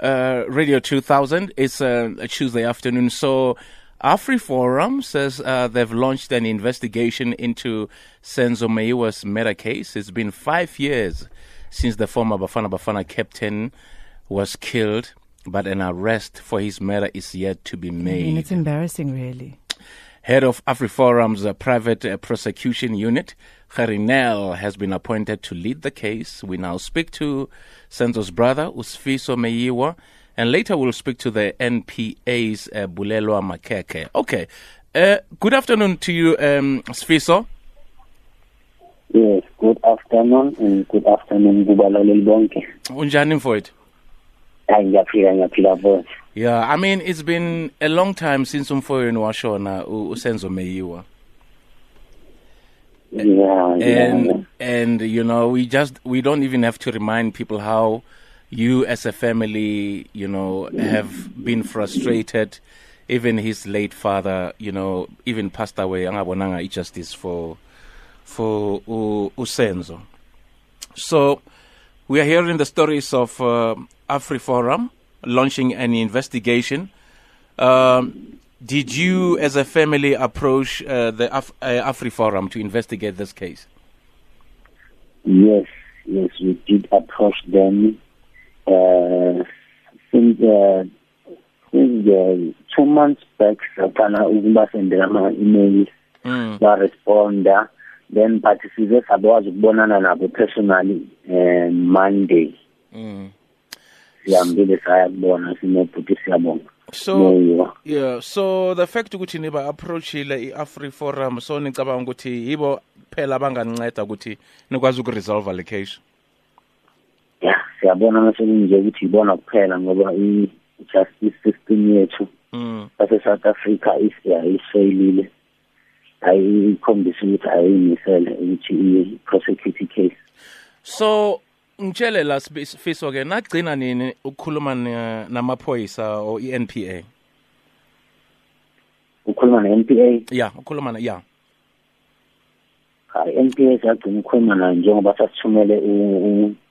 uh, Radio 2000. It's uh, a Tuesday afternoon. So, AfriForum says uh, they've launched an investigation into Senzo Meyiwa's murder case. It's been five years since the former Bafana Bafana captain was killed, but an arrest for his murder is yet to be made. I mean, it's embarrassing, really. Head of AfriForum's private uh, prosecution unit, Gerrie Nel, has been appointed to lead the case. We now speak to Senzo's brother, Usfiso Meyiwa, and later we'll speak to the NPA's uh, Bulelwa Makeke. Okay. Uh, good afternoon to you, um, Sfiso. Yes, good afternoon and good afternoon kubalaleli bonke. Unjani mfowethu? Hayi ngiyaphila ngiyaphila boss. Yeah, I mean it's been a long time since umfowenu washona uSenzo Meyiwa. Yeah, and yeah. and you know we just we don't even have to remind people how you as a family you know have been frustrated even his late father you know even passed away angabonanga justice for for usenzo so we are hearing the stories of uh, AfriForum launching an investigation um, did you, as a family, approach uh, the Af- uh, AfriForum to investigate this case? Yes, yes, we did approach them. Uh, since uh, since uh, two months back, sapana ukubasendela ama-emails Mm. baresponda then but size sabakwazi ukubonana nabo personally um monday Mm. Sihambile sayakubona sinobhuti siyabonga So, yeah, so the fact ukuthi niba approachile i-afri forum so nicabanga ukuthi yibo phela abanganinceda ukuthi nikwazi ukuresolve le case. ya siyabona mase kunje ukuthi ibona kuphela ngoba i-justice system yethu Mm. yase-south africa is- ya, ayikhombisa ukuthi ayiyimisele ukuthi i-prosecute i-case So ngitshele la sifiso ke nagcina nini ukukhuluma namaphoyisa o iNPA ukhuluma neNPA ya ukhuluma ya. Hayi NPA sagcina ukukhuluma nayo njengoba sasithumele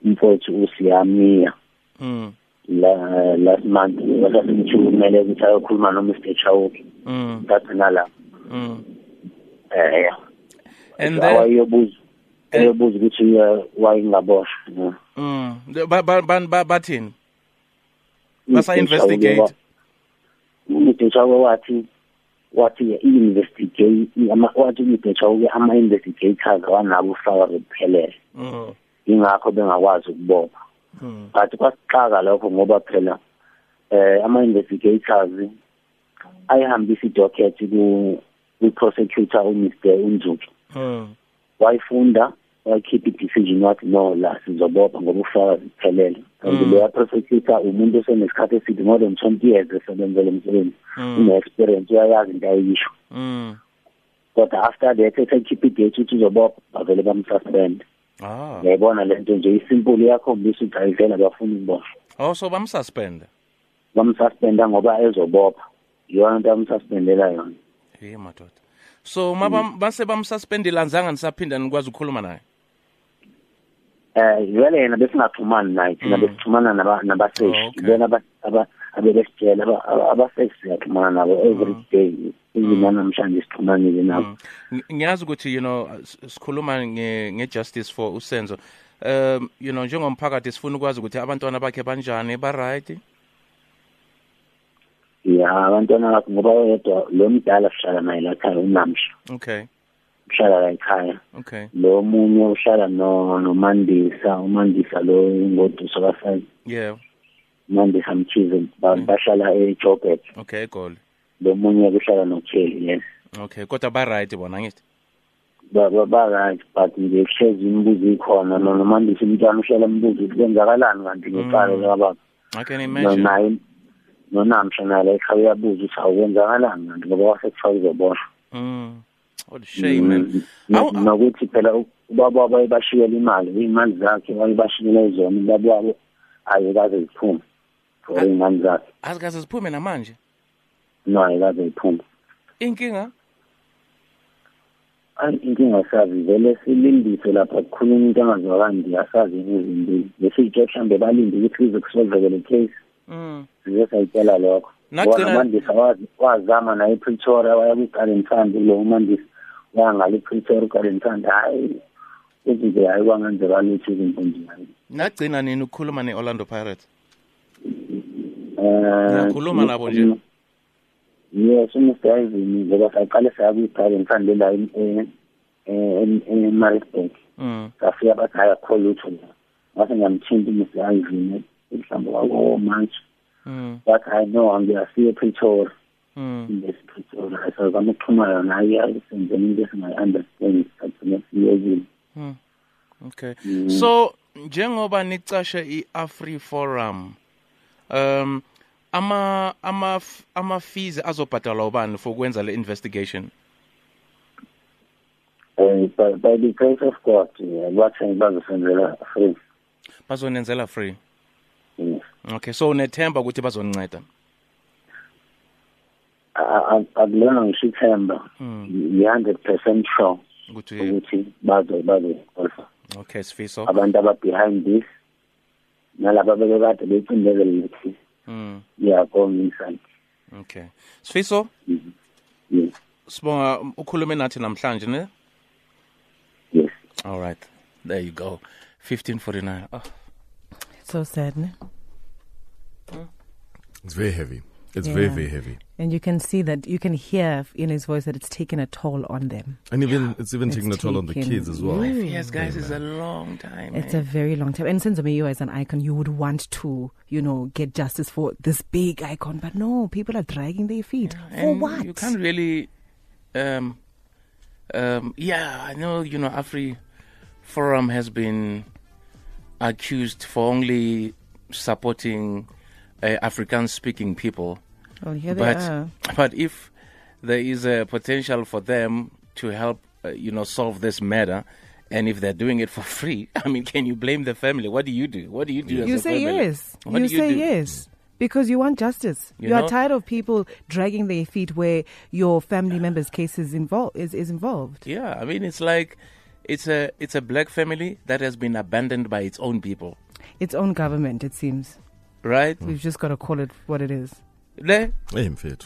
umfowethu uSiyamiya mm la last month basasimthumele ukuthi ayokhuluma no Mr Chauke. Mm ngagcina la mm eh and then awayobuza And- eyobuza ukuthi uh, wayengaboshwa yeah. mm. The- ba- ba- ba- ba- bathini? Basa investigate. umdetshawe wathi wathi i-investigate ama- wathi umdetshawe ama-investigators awanabo ufaka kuphelele Mm. ingakho bengakwazi ukubopha Mm. but kwasixaka lokho ngoba phela eh ama-investigators ayihambisa idocket ku- ku-prosecutor umr unzuki Mm. wayifunda wayikhipha i-decision wathi no la sizobopha ngoba ufakazi kuphelele kanti Mm. leya prosecutor umuntu osenesikhathi eside more than twenty years esebenzele umsebenzi Mm. une-experience uyayazi into ayisho Mm. kodwa after that esekhiphe idate ukuthi uzobopha bavele bamsuspend Ah. yayibona le nto nje isimple iyakhombisa ukuthi ayivele bafuna ukubona Oh so bamsuspenda bamsuspenda ngoba ezobopha iyona nto amsuspendela yona Hey madoda. So mabase base bamsuspendela nzanga nisaphinda nikwazi ukukhuluma naye. Eh vele yena besingaxhumani naye thina Mm. besixhumana naba- Oh, nabaseshi okay. bona aba- aba- abebesitshela aba- aba- abaseshi siyaxhumana nabo every day even namhlanje sixhumanile nabo Mm. Ng- Ngiyazi ukuthi you know s- sikhuluma nge nge justice for usenzo. Um you know njengomphakathi sifuna ukwazi ukuthi abantwana bakhe banjani ba right? ya abantwana bakhe ngoba oyedwa lo mdala sihlala naye lakhaya unamsha Okay. Uhlala la ekhaya Okay. lo munye uhlala no nomandisa umandisa lo ingoduso kafayi Yeah. umandisa mchize ba- Mm. bahlala eJobert Okay, egoli. lo munye kuhlala noKelly yes Okay, kodwa ba right bona ngithi. ba ba ba right but nje kuhlezi imibuzo ikhona no nomandisa umntwana uhlala embuzo ukuthi kwenzakalani kanti ngecala Mm. lababa I can no imagine. naye nonamsha naye la ekhaya uyabuza ukuthi awukwenzakalani kanti ngoba wasekuthiwa kuzoboshwa Mm. What a shame man. Mm, Nokuthi phela ubaba bayebashiyela imali, imali zakhe bayebashiyela izona ubaba wabo ayekaze ziphume. For ingane zakhe. Azikaze ziphume namanje. No, ayikaze ziphume. Inkinga? inkinga sazi vele silindise lapha kukhuluma into angazwakandi asazi izinto lesitshela mhlambe balinde ukuthi kuzokusolveke le case mm sizesayitshela lokho nagcina umandisi wazama naye ePretoria waya kuqala inhlambi lo umandisi yangale pretoria kwarenthanda hhayi ukuthi-ke hhayi kwangenzeka lethu izinto njani nagcina nini ukukhuluma ne-orlando pirates? Eh, Ukhuluma nabo nje. Yes umusdivini ngoba saqale saya kuyiqala ngithande la e-maritzburg. Mm. Safika bathi hayi akukho lutho ngase ngiyamthinta umusdivini mhlawumbe kwako-march bathi hayi no angiyasiye epretoria. Mm. lesiphethola sizama ukuxhumana naye senzeni into esingayi-understand sagcina siyekile Mm. Okay. Mm. So njengoba nicashe i-Afri Forum um ama ama ama fees azobhadalwa ubani for ukwenza le investigation um by, by the grace of god eh, bathi bazosenzela free bazonenzela free yes okay so unethemba ukuthi bazoninceda A- a- akulona ngisho ithemba Mm. i-hundred percent sure ukuthi ukuthi bazo bazo-qualify okay sifiso. Abantu aba-behind this nalaba bebekade beyicindezele lethi mm. iyakona inside okay. Sifiso? Mhm. yes. Sibonga ukhulume nathi namhlanje ne? Yes. All right. There you go. 1549 oh. So sad, ne? It's very heavy. It's very, Yeah. very heavy. And you can see that you can hear in his voice that it's taken a toll on them. And even it's even It's taking a toll on the kids as well. five years guys is a long time It's man. a very long time. And Senzo Meyiwa as an icon, you would want to, you know, get justice for this big icon, but no, people are dragging their feet. for And what? You can't really, um, um, yeah, I know, you know, Afri Forum has been accused for only supporting uh, Afrikaans speaking people. well, here they but, are. but if there is a potential for them to help, uh, you know, solve this matter, and if they're doing it for free, I mean, can you blame the family? What do you do? What do you do? You say family? yes. What you you say do? yes. Because you want justice. You You, are tired of people dragging their feet where your family member's case is involved is, is involved. Yeah, I mean it's like it's a it's a black family that has been abandoned by its own people, Its own government, it seems. Right? We've just got to call it what it is. There. Hey, him fit.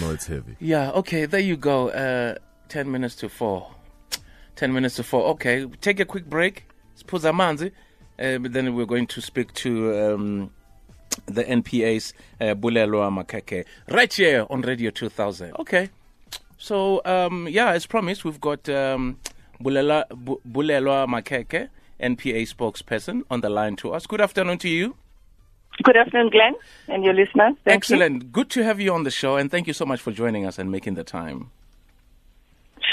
No, it's heavy. yeah. Okay. There you go. Uh, ten minutes to four. Ten minutes to four. Okay. Take a quick break. Spuza manzi. Uh, but then we're going to speak to um, the NPA's uh, Bulelwa Makeke right here on Radio 2000. Okay. So um, yeah, as promised, we've got um, Bulela, Bu- Bulelwa Makeke, NPA spokesperson, on the line to us. Good afternoon to you. Good afternoon, Glenn, and your listeners. Thank Excellent. Good to have you on the show, and thank you so much for joining us and making the time.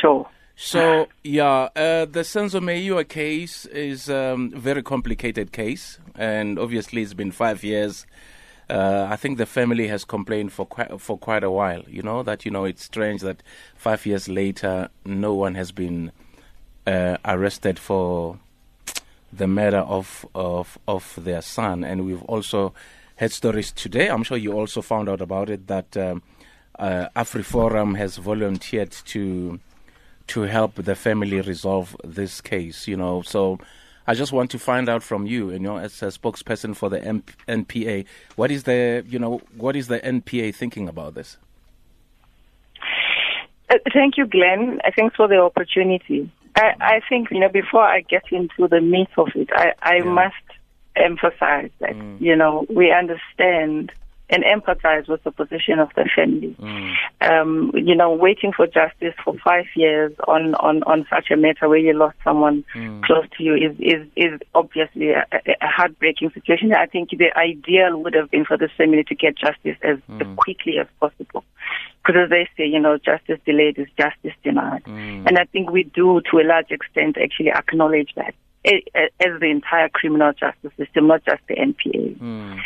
Sure. So yeah, uh, the Senzo Meyiwa case is um, a very complicated case, and obviously it's been five years. Uh, I think the family has complained for quite for quite a while. You know that you know it's strange that five years later no one has been uh, arrested for the murder of of of their son, and we've also had stories today. I'm sure you also found out about it that um, uh, AfriForum has volunteered to to help the family resolve this case. You know, so I just want to find out from you, you know, as a spokesperson for the M- NPA, what is the you know what is the NPA thinking about this? Uh, thank you, Glenn. Uh, Thanks for the opportunity. I, I think, you know, before I get into the meat of it, I, I Yeah. must emphasize that, mm. you know, we understand and empathize with the position of the family. Mm. Um, you know, waiting for justice for five years on, on, on such a matter where you lost someone mm. close to you is, is, is obviously a, a heartbreaking situation. I think the ideal would have been for this family to get justice as, as quickly as possible. Because as they say, you know, justice delayed is justice denied. Mm. And I think we do, to a large extent, actually acknowledge that as the entire criminal justice system, not just the NPA. Mm.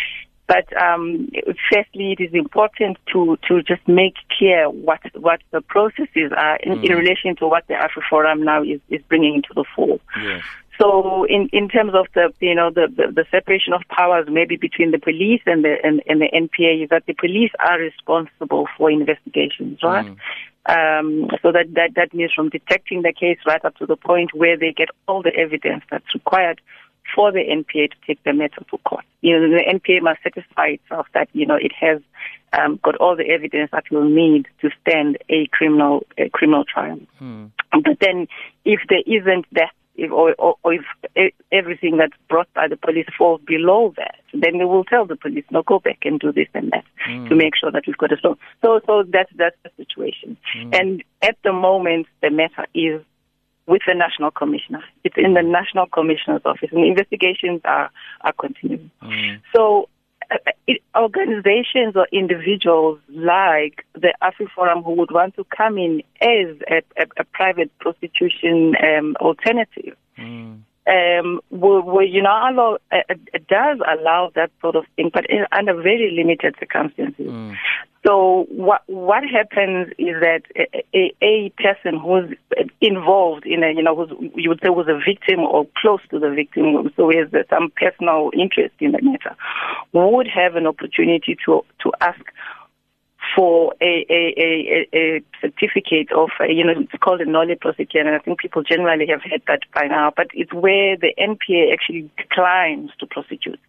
But um, firstly, it is important to, to just make clear what what the processes are in, in mm. relation to what the AfriForum now is, is bringing into the fore. Yes. So, in, in terms of the you know the, the, the separation of powers, maybe between the police and the and, and the NPA, is that the police are responsible for investigations, right? Um, so that, that that means from detecting the case right up to the point where they get all the evidence that's required for the NPA to take the matter to court. You know, the NPA must satisfy itself that, you know, it has um, got all the evidence that will need to stand a criminal a criminal trial. Hmm. But then, if there isn't that, if, or, or, or if everything that's brought by the police falls below that, then they will tell the police, no, go back and do this and that Hmm. to make sure that we've got a so. So, so that's that's the situation. Hmm. And at the moment, the matter is with the national commissioner. It's in the national commissioner's office, and investigations are are continuing. Hmm. So, organizations or individuals like the AfriForum who would want to come in as a, a, a private prosecution um, alternative Hmm. um, will, will, you know, allow, uh, it does allow that sort of thing, but in, under very limited circumstances. So what what happens is that a, a, a person who's involved in a, you know, who's, you would say was a victim or close to the victim, so has some personal interest in the matter, would have an opportunity to to ask for a, a, a, a certificate of, uh, you know, it's called a nolle prosequi, and I think people generally have heard that by now, but it's where the NPA actually declines to prosecute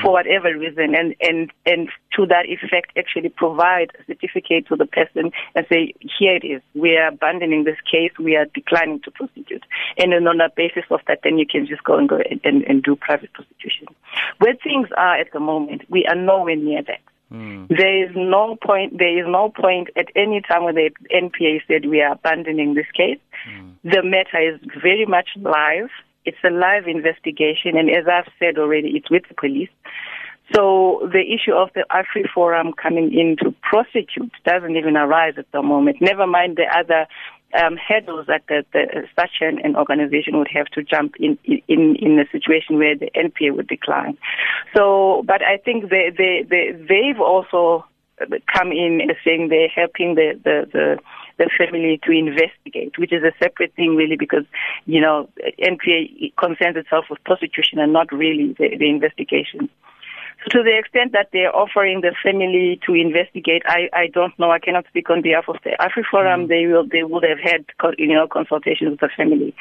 for whatever reason, and, and, and to that effect actually provide a certificate to the person and say, here it is, we are abandoning this case, we are declining to prosecute. And then on the basis of that, then you can just go and go and, and, and do private prosecution. Where things are at the moment, we are nowhere near that. Hmm. There is no point. There is no point at any time when the NPA said we are abandoning this case. Hmm. The matter is very much live. It's a live investigation, and as I've said already, it's with the police. So the issue of the AfriForum coming in to prosecute doesn't even arise at the moment. Never mind the other um, hurdles that the, the, such an, an organization would have to jump in, in in a situation where the NPA would decline. So, but I think they they, they they've also come in saying they're helping the the, the the family to investigate, which is a separate thing really because, you know, NPA concerns itself with prosecution and not really the, the investigation. To the extent that they're offering the family to investigate, I, I don't know. I cannot speak on behalf of the AfriForum. They will they would have had you know consultations with the family,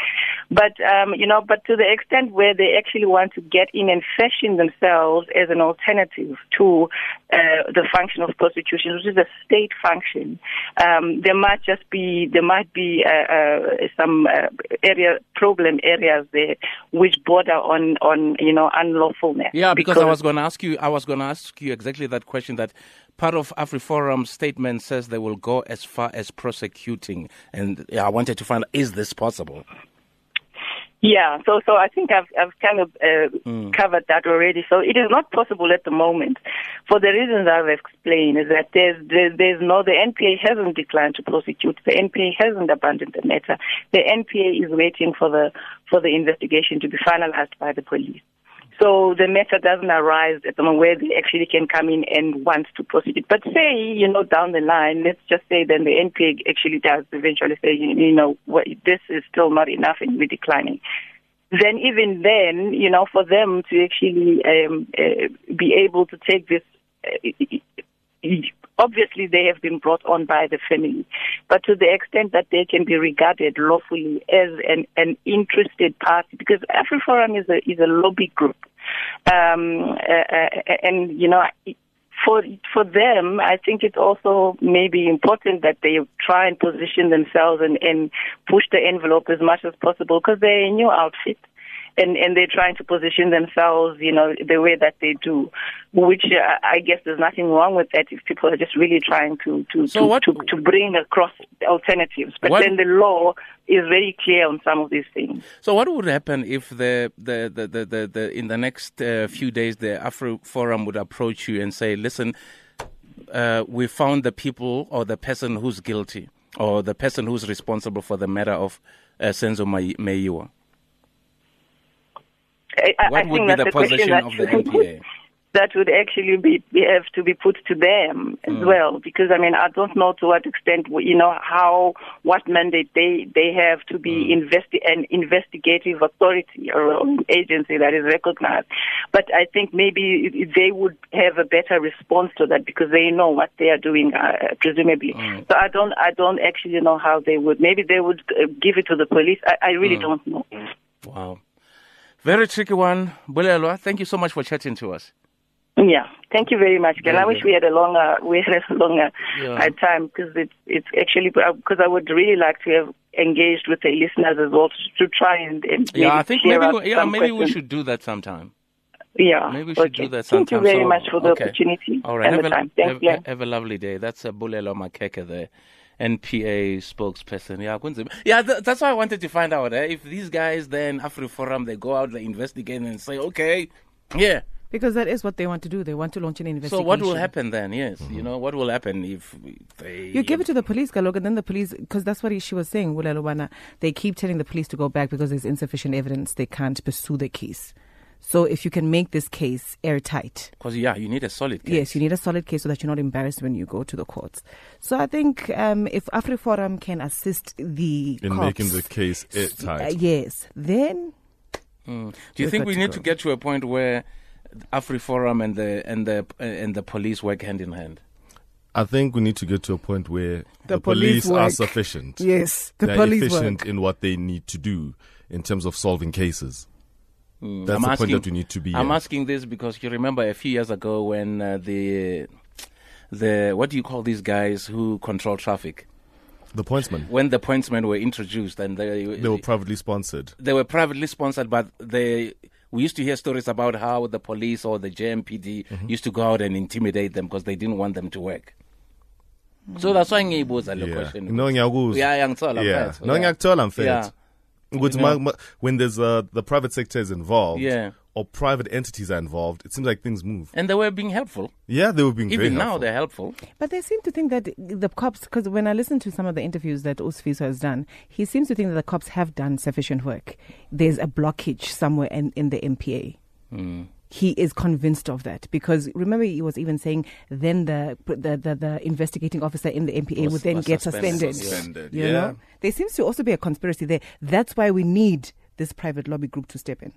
but um, you know, but to the extent where they actually want to get in and fashion themselves as an alternative to uh, the function of prosecution, which is a state function, um, there might just be there might be uh, uh, some uh, area problem areas there which border on on you know unlawfulness. Yeah, because, because I was going to ask you. I was going to ask you exactly that question. That part of AfriForum's statement says they will go as far as prosecuting, and yeah, I wanted to find out is this possible? Yeah, so so I think I've I've kind of uh, mm. covered that already. So it is not possible at the moment, for the reasons I've explained. Is that there's there's, there's no the NPA hasn't declined to prosecute. The NPA hasn't abandoned the matter. The NPA is waiting for the for the investigation to be finalized by the police. So the matter doesn't arise at the moment where they actually can come in and want to prosecute. But say, you know, down the line, let's just say then the NPA actually does eventually say, you know, this is still not enough and we're declining. Then even then, you know, for them to actually um, uh, be able to take this, uh, obviously they have been brought on by the family, but to the extent that they can be regarded lawfully as an, an interested party, because AfriForum is a is a lobby group, um, uh, and you know. For for them, I think it's also maybe important that they try and position themselves and, and push the envelope as much as possible because they're a new outfit and and they're trying to position themselves, you know, the way that they do, which uh, I guess there's nothing wrong with that if people are just really trying to to so to, what, to, to bring across alternatives. But what, then the law is very clear on some of these things. So what would happen if the the the the, the, the in the next uh, few days the AfriForum would approach you and say, listen. Uh, we found the people or the person who's guilty or the person who's responsible for the matter of uh, Senzo Meyiwa. I, what I would think be the position of the NPA? That would actually be, be have to be put to them as Mm. well, because I mean I don't know to what extent you know how what mandate they they have to be Mm. investi- an investigative authority or an agency that is recognized. But I think maybe they would have a better response to that because they know what they are doing, uh, presumably. Mm. So I don't I don't actually know how they would. Maybe they would uh, give it to the police. I, I really Mm. don't know. Wow. Very tricky one. Bulelwa, thank you so much for chatting to us. Yeah, thank you very much. And I wish we had a longer, we had a longer Yeah. uh, time because it's it's actually because I would really like to have engaged with the listeners as well to, to try and, and Yeah, I think maybe we, yeah maybe we should do that sometime. Yeah, Maybe we should okay. do that sometime. Thank you very So, much for the okay. opportunity All right, have a, have, yeah. have a lovely day. That's a Bulelwa Makeke, the NPA spokesperson. Yeah, kunzima. yeah. Th- that's why I wanted to find out eh, if these guys then AfriForum they go out, they investigate and say, okay, yeah. Because that is what they want to do. They want to launch an investigation. So what will happen then? Yes, you know what will happen if they You give it to the police, Galog, and then the police, because that's what she was saying, Wula Luwana, they keep telling the police to go back because there's insufficient evidence. They can't pursue the case. So if you can make this case airtight, because yeah, you need a solid case. yes, you need a solid case so that you're not embarrassed when you go to the courts. So I think um, if AfriForum can assist the In cops, making the case uh, airtight. yes, then Mm. Do you think we to need go. to get to a point where AfriForum and the and the uh, and the police work hand in hand? I think we need to get to a point where The the, police police, are sufficient. yes, the They're police efficient work. in what they need to do in terms of solving cases. Mm. That's I'm the asking, point that we need to be. I'm at. asking this because you remember a few years ago when uh, the the what do you call these guys who control traffic? the pointsmen. When the pointsmen were introduced and they They were privately sponsored. they were privately sponsored, but they we used to hear stories about how the police or the JMPD Mm-hmm. used to go out and intimidate them because they didn't want them to work. So that's why ngiyibuza le Yeah. question. No, ngiyakuzwa. Yeah, Yeah. mfethu, No, yeah. ngiyakuthola mfethu. Yeah. Ukuthi You ma- know. ma- when there's uh, the private sector is involved Yeah. or private entities are involved, it seems like things move. And they were being helpful. Yeah, they were being very Even now helpful. they're helpful. But they seem to think that the cops, because when I listen to some of the interviews that Usfiso has done, he seems to think that the cops have done sufficient work. There's a blockage somewhere in, in the NPA. Mm. He is convinced of that because remember he was even saying then the the the, the investigating officer in the NPA Was- would then get suspended. suspended. Suspended, You yeah. know, there seems to also be a conspiracy there. That's why we need this private lobby group to step in.